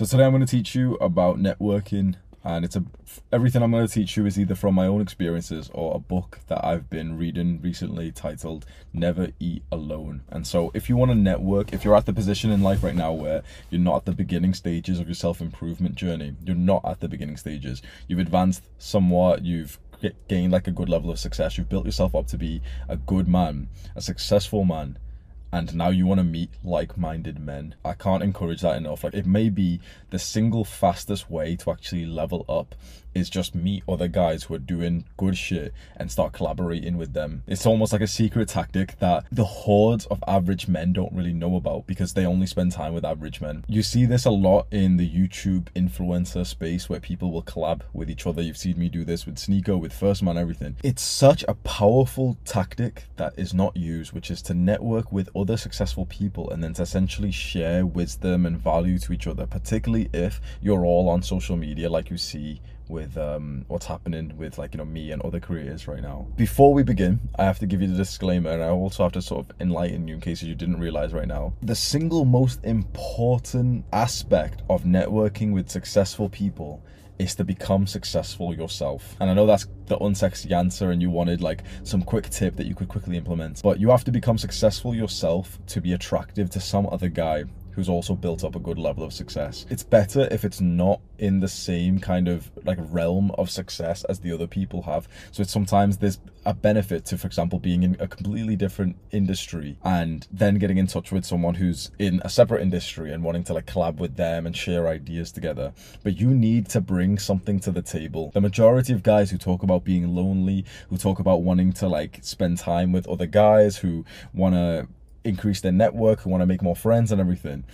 So today I'm going to teach you about networking and it's a everything I'm going to teach you is either from my own experiences or a book that I've been reading recently titled Never Eat Alone. And so if you want to network, if you're at the position in life right now where you're not at the beginning stages of your self-improvement journey, you're not at the beginning stages. You've advanced somewhat, you've gained like a good level of success, you've built yourself up to be a good man, a successful man and now you want to meet like-minded men. I can't encourage that enough. Like it may be the single fastest way to actually level up is just meet other guys who are doing good shit and start collaborating with them. It's almost like a secret tactic that the hordes of average men don't really know about because they only spend time with average men. You see this a lot in the YouTube influencer space where people will collab with each other. You've seen me do this with Sneako, with First Man, everything. It's such a powerful tactic that is not used, which is to network with other successful people and then to essentially share wisdom and value to each other, particularly if you're all on social media like you see with um, what's happening with like you know me and other creators right now. Before we begin, I have to give you the disclaimer, and I also have to sort of enlighten you in case you didn't realize right now. The single most important aspect of networking with successful people is to become successful yourself. And I know that's the unsexy answer and you wanted like some quick tip that you could quickly implement, but you have to become successful yourself to be attractive to some other guy who's also built up a good level of success. It's better if it's not in the same kind of like realm of success as the other people have. So it's sometimes there's a benefit to, for example, being in a completely different industry and then getting in touch with someone who's in a separate industry and wanting to like collab with them and share ideas together. But you need to bring something to the table. The majority of guys who talk about being lonely, who talk about wanting to like spend time with other guys, who want to increase their network, who want to make more friends and everything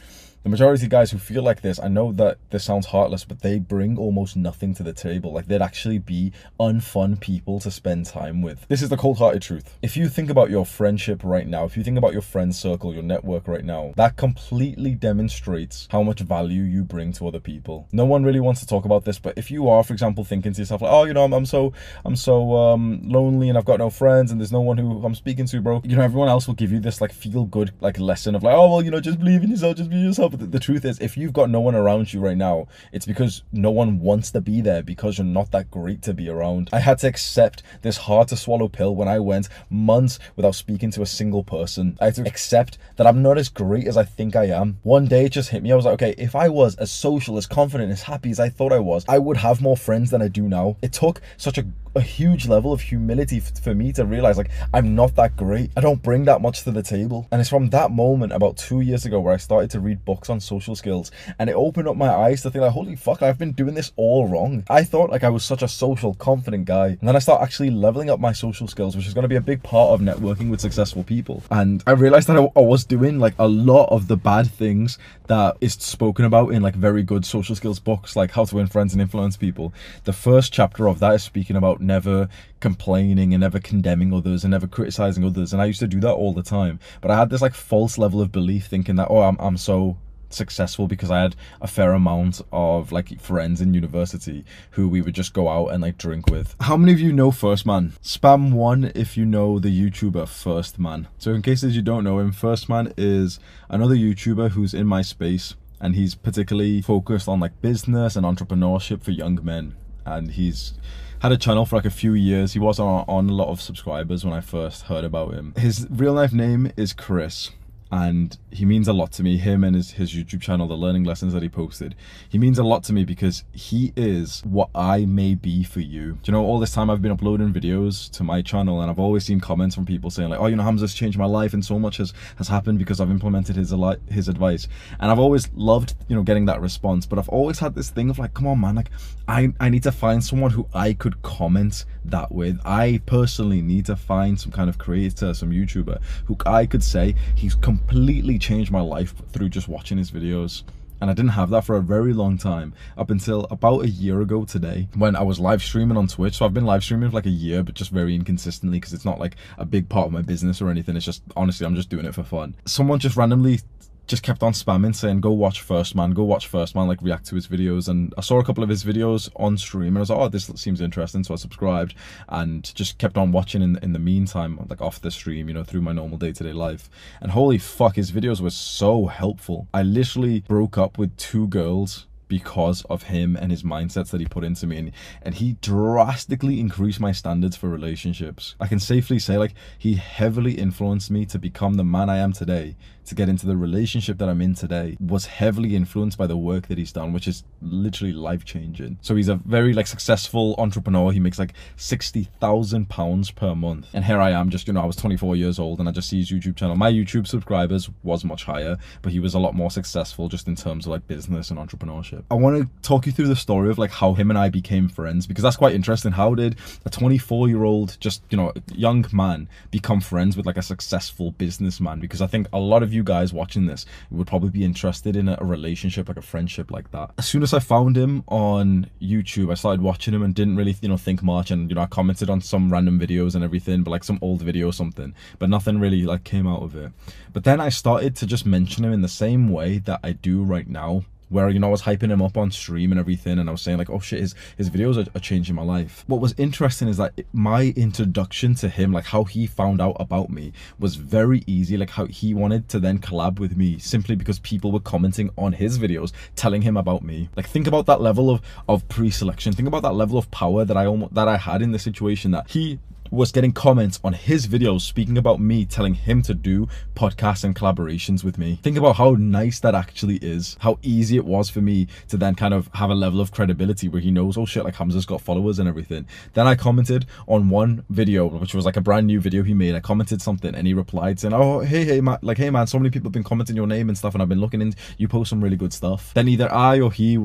the majority of guys who feel like this, I know that this sounds heartless, but they bring almost nothing to the table. Like they'd actually be unfun people to spend time with. This is the cold hearted truth. If you think about your friendship right now, if you think about your friend circle, your network right now, that completely demonstrates how much value you bring to other people. No one really wants to talk about this, but if you are, for example, thinking to yourself like, oh, you know, I'm, I'm so, I'm so um, lonely and I've got no friends and there's no one who I'm speaking to, bro. You know, everyone else will give you this like feel good like lesson of like, oh, well, you know, just believe in yourself, just be yourself the, the truth is, if you've got no one around you right now, it's because no one wants to be there because you're not that great to be around. I had to accept this hard to swallow pill when I went months without speaking to a single person. I had to accept that I'm not as great as I think I am. One day it just hit me. I was like, okay, if I was as social, as confident, as happy as I thought I was, I would have more friends than I do now. It took such a a huge level of humility for me to realize like I'm not that great. I don't bring that much to the table. And it's from that moment about two years ago where I started to read books on social skills and it opened up my eyes to think like, holy fuck, I've been doing this all wrong. I thought like I was such a social, confident guy. And then I start actually leveling up my social skills, which is going to be a big part of networking with successful people. And I realized that I, I was doing like a lot of the bad things that is spoken about in like very good social skills books, like How to Win Friends and Influence People. The first chapter of that is speaking about never complaining and never condemning others and never criticizing others. And I used to do that all the time. But I had this like false level of belief thinking that, oh, I'm, I'm so successful because I had a fair amount of like friends in university who we would just go out and like drink with. How many of you know First Man? Spam one if you know the YouTuber First Man. So in cases you don't know him, First Man is another YouTuber who's in my space and he's particularly focused on like business and entrepreneurship for young men and he's had a channel for like a few years. He was on, on a lot of subscribers when i first heard about him. His real life name is chris and he means a lot to me. Him and his, his youtube channel the learning lessons that he posted he means a lot to me because he is what i may be for you. Do you know all this time i've been uploading videos to my channel and i've always seen comments from people saying like oh you know hamza's changed my life and so much has has happened because i've implemented his his advice. And i've always loved you know getting that response but i've always had this thing of like come on man like i i need to find someone who i could comment that with i personally need to find some kind of creator some youtuber who i could say he's completely changed my life through just watching his videos and I didn't have that for a very long time up until about a year ago today when I was live streaming on Twitch. So I've been live streaming for like a year, but just very inconsistently because it's not like a big part of my business or anything. It's just honestly, I'm just doing it for fun. Someone just randomly just kept on spamming saying go watch first man. Go watch first man. Like react to his videos. And i saw a couple of his videos on stream and i was like oh this seems interesting. So i subscribed and just kept on watching in, in the meantime like off the stream you know through my normal day-to-day life. And holy fuck his videos were so helpful. I literally broke up with two girls because of him and his mindsets that he put into me. And, and he drastically increased my standards for relationships. I can safely say like he heavily influenced me to become the man i am today to get into the relationship that i'm in today was heavily influenced by the work that he's done which is literally life changing so he's a very like successful entrepreneur. He makes like 60,000 pounds per month. And here i am just you know i was 24 years old and i just see his youtube channel. My youtube subscribers was much higher but he was a lot more successful just in terms of like business and entrepreneurship relationship. I want to talk you through the story of like how him and I became friends because that's quite interesting. How did a 24 year old, just you know, young man become friends with like a successful businessman? Because I think a lot of you guys watching this would probably be interested in a, relationship, like a friendship like that. As soon as I found him on YouTube, I started watching him and didn't really, you know, think much. And you know, I commented on some random videos and everything, but like some old video or something, but nothing really like came out of it. But then I started to just mention him in the same way that I do right now where you know I was hyping him up on stream and everything, and I was saying like, oh shit, his his videos are, are, changing my life. What was interesting is that my introduction to him, like how he found out about me, was very easy. Like how he wanted to then collab with me simply because people were commenting on his videos, telling him about me. Like think about that level of of pre-selection. Think about that level of power that I almost that I had in the situation that he was getting comments on his videos speaking about me, telling him to do podcasts and collaborations with me. Think about how nice that actually is, how easy it was for me to then kind of have a level of credibility where he knows, oh shit, like Hamza's got followers and everything. Then I commented on one video, which was like a brand new video he made. I commented something and he replied saying, oh, hey, hey, man, like, hey, man, so many people have been commenting your name and stuff, and I've been looking in, you post some really good stuff. Then either I or he,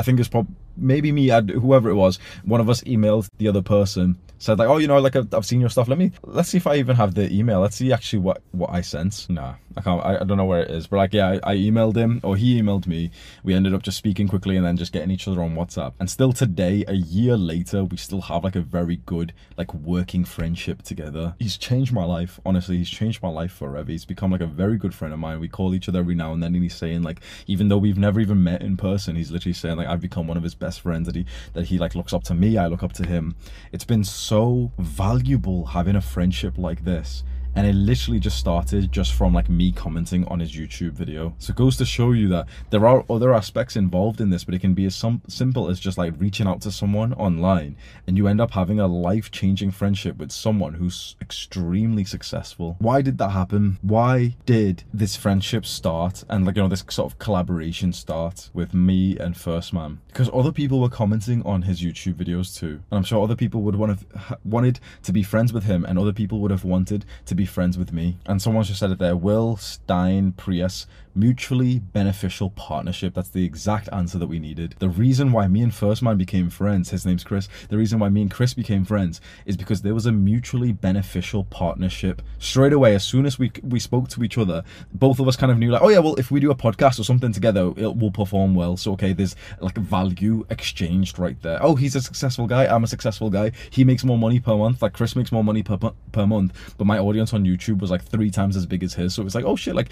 I think it's probably maybe me, whoever it was, one of us emailed the other person said like, oh, you know, like I've, I've, seen your stuff. Let me let's see if I even have the email. Let's see actually what what I sent. Nah, I can't. I, I don't know where it is. But like, yeah, I, I, emailed him or he emailed me. We ended up just speaking quickly and then just getting each other on WhatsApp. And still today, a year later, we still have like a very good like working friendship together. He's changed my life. Honestly, he's changed my life forever. He's become like a very good friend of mine. We call each other every now and then, and he's saying like, even though we've never even met in person, he's literally saying like, I've become one of his best friends. That he that he like looks up to me. I look up to him. It's been so valuable having a friendship like this and it literally just started just from like me commenting on his YouTube video. So it goes to show you that there are other aspects involved in this, but it can be as some, simple as just like reaching out to someone online and you end up having a life-changing friendship with someone who's extremely successful. Why did that happen? Why did this friendship start and like, you know, this sort of collaboration start with me and First Man? Because other people were commenting on his YouTube videos too. And I'm sure other people would want to wanted to be friends with him and other people would have wanted to be friends with me? And someone just said it there. Will Stein Prius mutually beneficial partnership. That's the exact answer that we needed. The reason why me and First Man became friends, his name's Chris. The reason why me and Chris became friends is because there was a mutually beneficial partnership. Straight away, as soon as we we spoke to each other, both of us kind of knew like, oh yeah, well if we do a podcast or something together, it will perform well. So okay, there's like value exchanged right there. Oh, he's a successful guy. I'm a successful guy. He makes more money per month. Like Chris makes more money per per month, but my audience on YouTube was like three times as big as his. So it was like, oh shit, like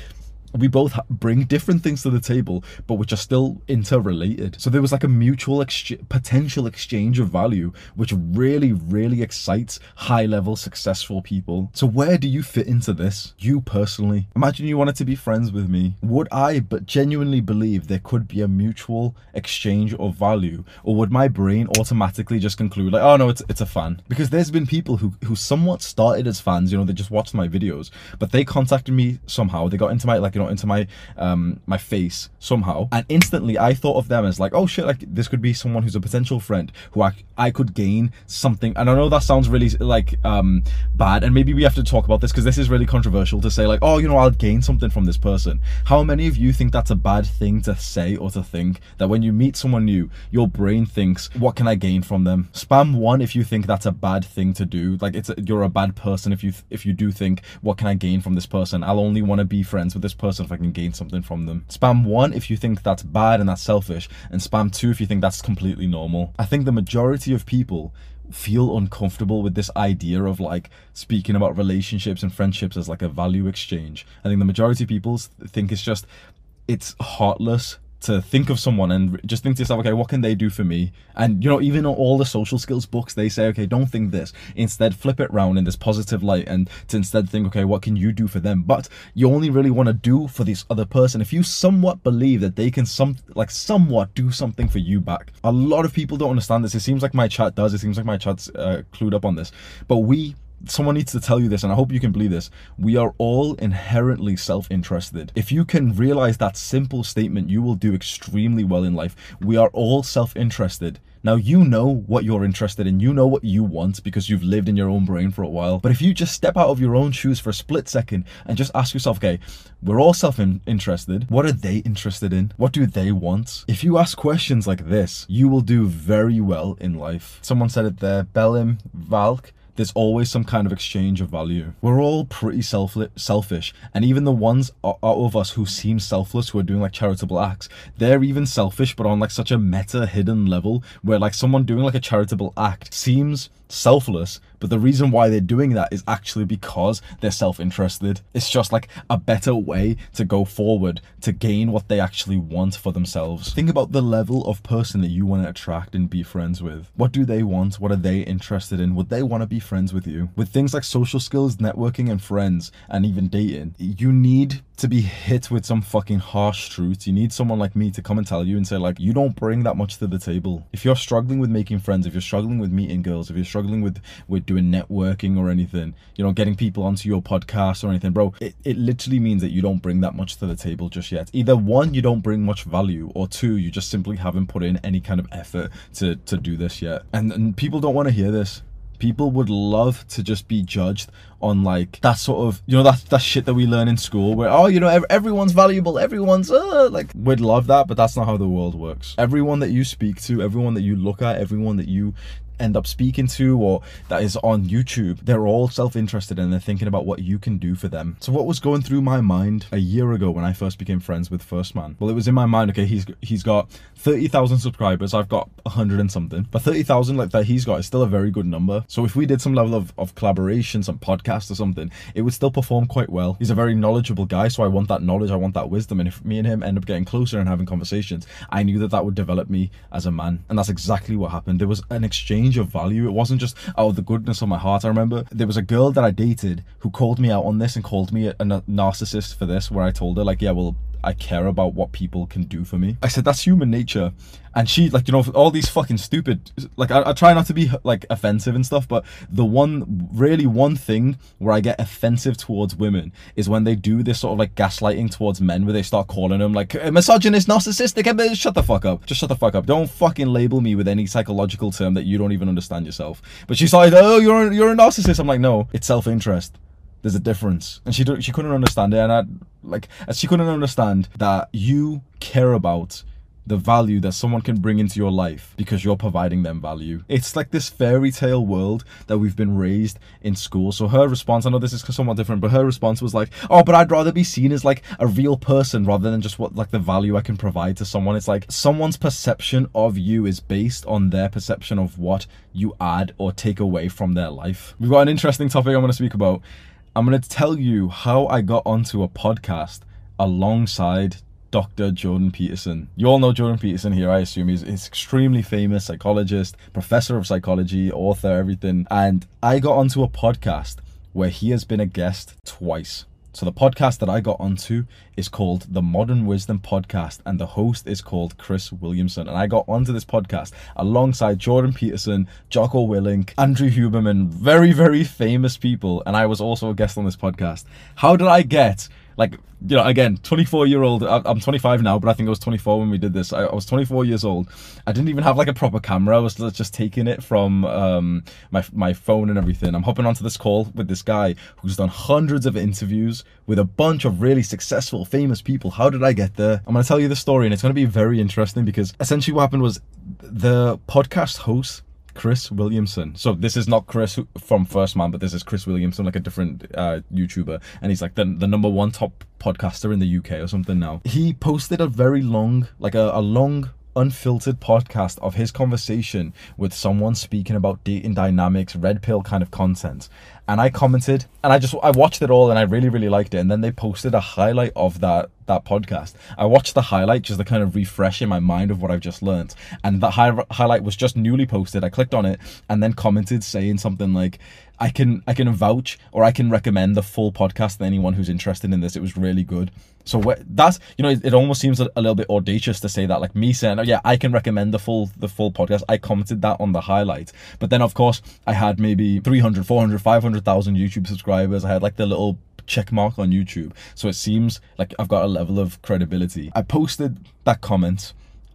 we both bring different things to the table, but which are still interrelated. So there was like a mutual ex- potential exchange of value, which really, really excites high level successful people. So where do you fit into this? You personally. Imagine you wanted to be friends with me. Would I but genuinely believe there could be a mutual exchange of value? Or would my brain automatically just conclude like, oh no, it's it's a fan? Because there's been people who who somewhat started as fans, you know, they just watched my videos, but they contacted me somehow. They got into my like you know into my um my face somehow. And instantly i thought of them as like oh shit like this could be someone who's a potential friend who i, I could gain something. And i know that sounds really like um bad. And maybe we have to talk about this because this is really controversial to say like oh you know i'll gain something from this person. How many of you think that's a bad thing to say or to think that when you meet someone new your brain thinks what can i gain from them? Spam one if you think that's a bad thing to do. Like it's a, you're a bad person if you if you do think what can i gain from this person? I'll only want to be friends with this person person if I can gain something from them. Spam one if you think that's bad and that's selfish, and spam two if you think that's completely normal. I think the majority of people feel uncomfortable with this idea of like speaking about relationships and friendships as like a value exchange. I think the majority of people think it's just it's heartless to think of someone and just think to yourself, okay, what can they do for me? And you know, even all the social skills books, they say, okay, don't think this. Instead, flip it around in this positive light and to instead think, okay, what can you do for them? But you only really want to do for this other person if you somewhat believe that they can some like somewhat do something for you back. A lot of people don't understand this. It seems like my chat does. It seems like my chat's uh, clued up on this. But we someone needs to tell you this, and I hope you can believe this. We are all inherently self interested. If you can realize that simple statement, you will do extremely well in life. We are all self interested. Now, you know what you're interested in, you know what you want because you've lived in your own brain for a while. But if you just step out of your own shoes for a split second and just ask yourself, okay, we're all self interested. What are they interested in? What do they want? If you ask questions like this, you will do very well in life. Someone said it there, Belim Valk there's always some kind of exchange of value. We're all pretty self- selfish, and even the ones out of us who seem selfless, who are doing like charitable acts, they're even selfish, but on like such a meta hidden level where like someone doing like a charitable act seems selfless, but the reason why they're doing that is actually because they're self interested. It's just like a better way to go forward to gain what they actually want for themselves. Think about the level of person that you want to attract and be friends with. What do they want? What are they interested in? Would they want to be friends with you? With things like social skills, networking, and friends, and even dating, you need to be hit with some fucking harsh truths. You need someone like me to come and tell you and say, like, you don't bring that much to the table. If you're struggling with making friends, if you're struggling with meeting girls, if you're struggling with with doing networking or anything, you know, getting people onto your podcast or anything, bro, it, it literally means that you don't bring that much to the table just yet. Either one, you don't bring much value, or two, you just simply haven't put in any kind of effort to to do this yet. And, and people don't want to hear this people would love to just be judged on like that sort of you know that that shit that we learn in school where oh you know everyone's valuable everyone's uh, like we'd love that but that's not how the world works everyone that you speak to everyone that you look at everyone that you end up speaking to or that is on YouTube, they're all self interested and they're thinking about what you can do for them. So, what was going through my mind a year ago when I first became friends with First Man? Well, it was in my mind, okay, he's he's got 30,000 subscribers, I've got 100 and something, but 30,000 like that he's got is still a very good number. So, if we did some level of, of collaboration, some podcast or something, it would still perform quite well. He's a very knowledgeable guy, so I want that knowledge, I want that wisdom. And if me and him end up getting closer and having conversations, I knew that that would develop me as a man. And that's exactly what happened. There was an exchange of value. It wasn't just out oh of the goodness of my heart. I remember there was a girl that I dated who called me out on this and called me a, a narcissist for this. Where I told her like, yeah, well, I care about what people can do for me. I said that's human nature, and she like you know all these fucking stupid like I, I, try not to be like offensive and stuff, but the one really one thing where I get offensive towards women is when they do this sort of like gaslighting towards men, where they start calling them like misogynist, narcissistic. Shut the fuck up. Just shut the fuck up. Don't fucking label me with any psychological term that you don't even understand yourself. But she's like, oh, you're you're a narcissist. I'm like, no, it's self interest there's a difference and she she couldn't understand it and I like she couldn't understand that you care about the value that someone can bring into your life because you're providing them value. It's like this fairy tale world that we've been raised in school. So her response, I know this is somewhat different, but her response was like, "Oh, but I'd rather be seen as like a real person rather than just what like the value I can provide to someone." It's like someone's perception of you is based on their perception of what you add or take away from their life. We've got an interesting topic I'm going to speak about. I'm going to tell you how I got onto a podcast alongside Dr. Jordan Peterson. You all know Jordan Peterson here, I assume. He's, he's extremely famous psychologist, professor of psychology, author, everything. And I got onto a podcast where he has been a guest twice. So the podcast that I got onto is called the Modern Wisdom Podcast, and the host is called Chris Williamson. And I got onto this podcast alongside Jordan Peterson, Jocko Willink, Andrew Huberman, very, very famous people. And I was also a guest on this podcast. How did I get like you know again 24 year old i'm 25 now but i think i was 24 when we did this. I, was 24 years old. I didn't even have like a proper camera. I was just taking it from um, my, my phone and everything. I'm hopping onto this call with this guy who's done hundreds of interviews with a bunch of really successful famous people. How did i get there? I'm going to tell you the story and it's going to be very interesting because essentially what happened was the podcast host Chris Williamson. So this is not Chris from First Man, but this is Chris Williamson, like a different uh, YouTuber, and he's like the the number one top podcaster in the UK or something now. He posted a very long, like a, a long unfiltered podcast of his conversation with someone speaking about dating dynamics, red pill kind of content. And I commented and I just I watched it all and I really really liked it. And then they posted a highlight of that that podcast. I watched the highlight just to kind of refresh in my mind of what I've just learned. And that hi- highlight was just newly posted. I clicked on it and then commented saying something like I can I can vouch or I can recommend the full podcast to anyone who's interested in this. It was really good. So that's you know it, it almost seems a, a, little bit audacious to say that like me saying oh yeah I can recommend the full the full podcast. I commented that on the highlight, but then of course I had maybe 300, 400, 500,000 YouTube subscribers. I had like the little check mark on YouTube, so it seems like I've got a level of credibility. I posted that comment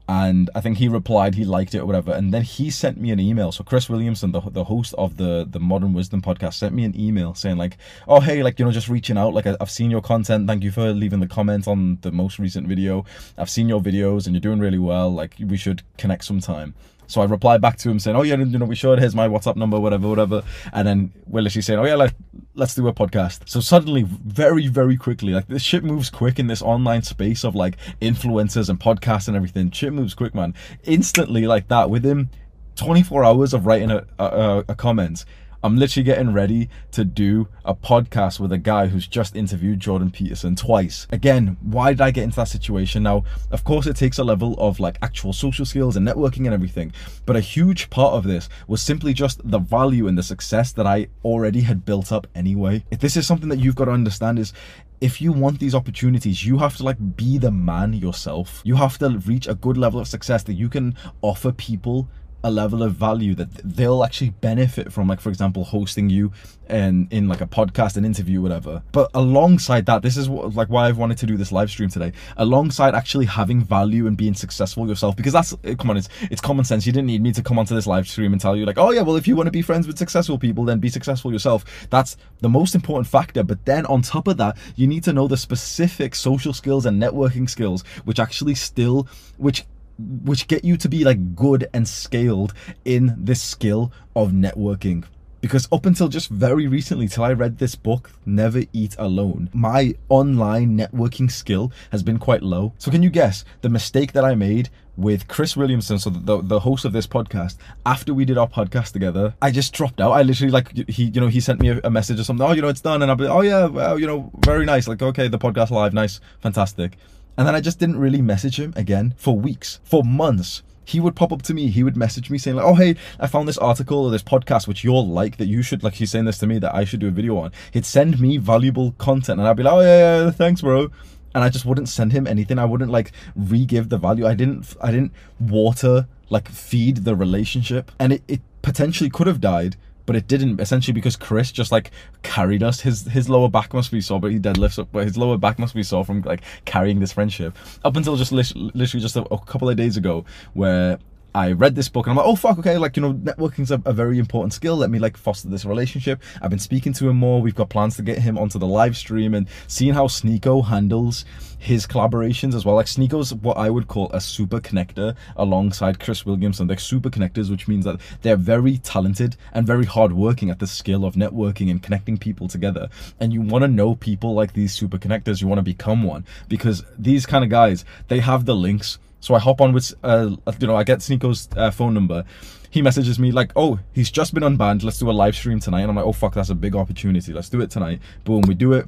and I think he replied he liked it or whatever. And then he sent me an email. So Chris Williamson, the, the host of the the Modern Wisdom podcast, sent me an email saying like, "Oh hey, like you know, just reaching out. Like I've seen your content. Thank you for leaving the comment on the most recent video. I've seen your videos and you're doing really well. Like we should connect sometime." So I replied back to him saying, "Oh yeah, you know, we should. Here's my WhatsApp number, whatever, whatever." And then we're literally saying, "Oh yeah, like let's do a podcast." So suddenly, very, very quickly, like this shit moves quick in this online space of like influencers and podcasts and everything. Shit moves quick, man. Instantly, like that, within 24 hours of writing a, a, a comment, I'm literally getting ready to do a podcast with a guy who's just interviewed Jordan Peterson twice. Again, why did I get into that situation? Now, of course, it takes a level of like actual social skills and networking and everything, but a huge part of this was simply just the value and the success that I already had built up anyway. If this is something that you've got to understand is if you want these opportunities, you have to like be the man yourself. You have to reach a good level of success that you can offer people a level of value that they'll actually benefit from like for example hosting you and in like a podcast an interview whatever. But alongside that this is what, like why i've wanted to do this live stream today. Alongside actually having value and being successful yourself because that's eh, come on it's it's common sense. You didn't need me to come onto this live stream and tell you like oh yeah well if you want to be friends with successful people then be successful yourself. That's the most important factor. But then on top of that you need to know the specific social skills and networking skills which actually still which which get you to be like good and scaled in this skill of networking. Because up until just very recently till i read this book never eat alone my online networking skill has been quite low. So can you guess the mistake that i made with chris williamson so the, the host of this podcast after we did our podcast together? I just dropped out. I literally like he you know he sent me a, message or something. Oh you know it's done. And i'll be oh yeah well, you know very nice. Like okay the podcast live. Nice. Fantastic and then I just didn't really message him again for weeks, for months. He would pop up to me, he would message me saying, like, oh, hey, I found this article or this podcast which you'll like that you should, like, he's saying this to me that I should do a video on. He'd send me valuable content and I'd be like, oh, yeah, yeah, thanks, bro. And I just wouldn't send him anything. I wouldn't, like, re give the value. I didn't, I didn't water, like, feed the relationship. And it, it potentially could have died but it didn't essentially because Chris just like carried us. His his lower back must be sore, but he deadlifts up. But his lower back must be sore from like carrying this friendship up until just literally just a, a couple of days ago, where I read this book and I'm like, oh fuck, okay, like you know, networking's a, a very important skill. Let me like foster this relationship. I've been speaking to him more. We've got plans to get him onto the live stream and seeing how Sneako handles his collaborations as well. Like Sneako's what I would call a super connector alongside Chris Williamson. They're super connectors, which means that they're very talented and very hardworking at the skill of networking and connecting people together. And you want to know people like these super connectors. You want to become one because these kind of guys, they have the links. So I hop on with, uh, you know, I get Sneako's uh, phone number he messages me like, "Oh, he's just been unbanned. Let's do a live stream tonight." And I'm like, "Oh fuck, that's a big opportunity. Let's do it tonight." Boom, we do it.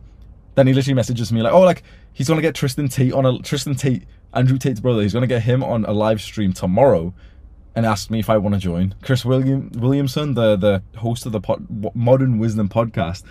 Then he literally messages me like, "Oh, like he's gonna get Tristan Tate on a Tristan Tate, Andrew Tate's brother. He's gonna get him on a live stream tomorrow." And asked me if I want to join. Chris William Williamson, the the host of the pod, Modern Wisdom podcast,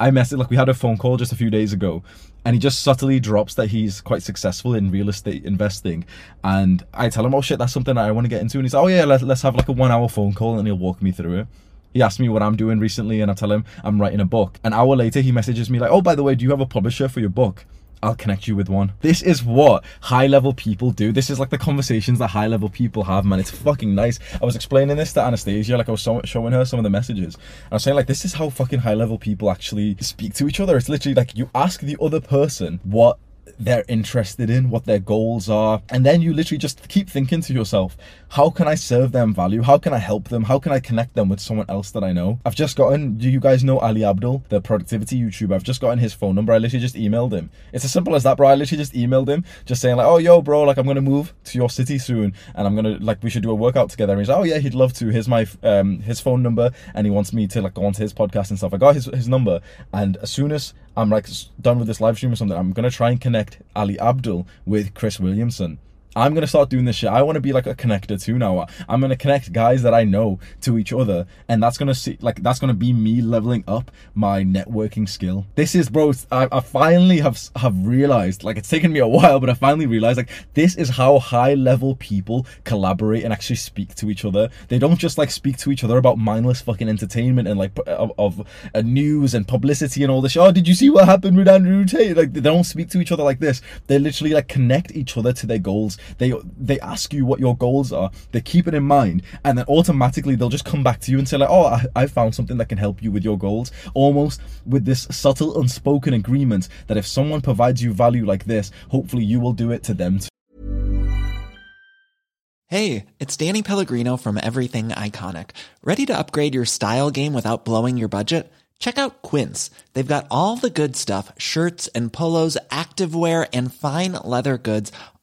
I messaged like we had a phone call just a few days ago, and he just subtly drops that he's quite successful in real estate investing, and I tell him, oh shit, that's something I want to get into, and he's like, oh yeah, let, let's have like a one hour phone call, and he'll walk me through it. He asked me what I'm doing recently, and I tell him I'm writing a book. An hour later, he messages me like, oh by the way, do you have a publisher for your book? I'll connect you with one. This is what high level people do. This is like the conversations that high level people have, man. It's fucking nice. I was explaining this to Anastasia, like I was showing her some of the messages. I was saying, like, this is how fucking high level people actually speak to each other. It's literally like you ask the other person what they're interested in, what their goals are. And then you literally just keep thinking to yourself, how can I serve them value? How can I help them? How can I connect them with someone else that I know? I've just gotten, do you guys know Ali Abdaal, the productivity YouTuber? I've just gotten his phone number. I literally just emailed him. It's as simple as that, bro. I literally just emailed him, just saying like, oh, yo, bro, like I'm going to move to your city soon. And I'm going to, like, we should do a workout together. And he's like, oh, yeah, he'd love to. Here's my, um, his phone number. And he wants me to like go onto his podcast and stuff. I got his, his number. And as soon as I'm like done with this live stream or something, I'm to try and connect Ali Abdaal with Chris Williamson. I'm gonna start doing this shit. I want to be like a connector too now. I'm gonna connect guys that I know to each other, and that's gonna see like that's gonna be me leveling up my networking skill. This is, bro. I, I finally have have realized. Like it's taken me a while, but I finally realized like this is how high level people collaborate and actually speak to each other. They don't just like speak to each other about mindless fucking entertainment and like of, of uh, news and publicity and all this. Oh, did you see what happened with Andrew Tate? Like they don't speak to each other like this. They literally like connect each other to their goals they they ask you what your goals are. They keep it in mind, and then automatically they'll just come back to you and say like, "Oh, I, I found something that can help you with your goals." Almost with this subtle, unspoken agreement that if someone provides you value like this, hopefully you will do it to them too. Hey, it's Danny Pellegrino from Everything Iconic. Ready to upgrade your style game without blowing your budget? Check out Quince. They've got all the good stuff shirts and polos, activewear, and fine leather goods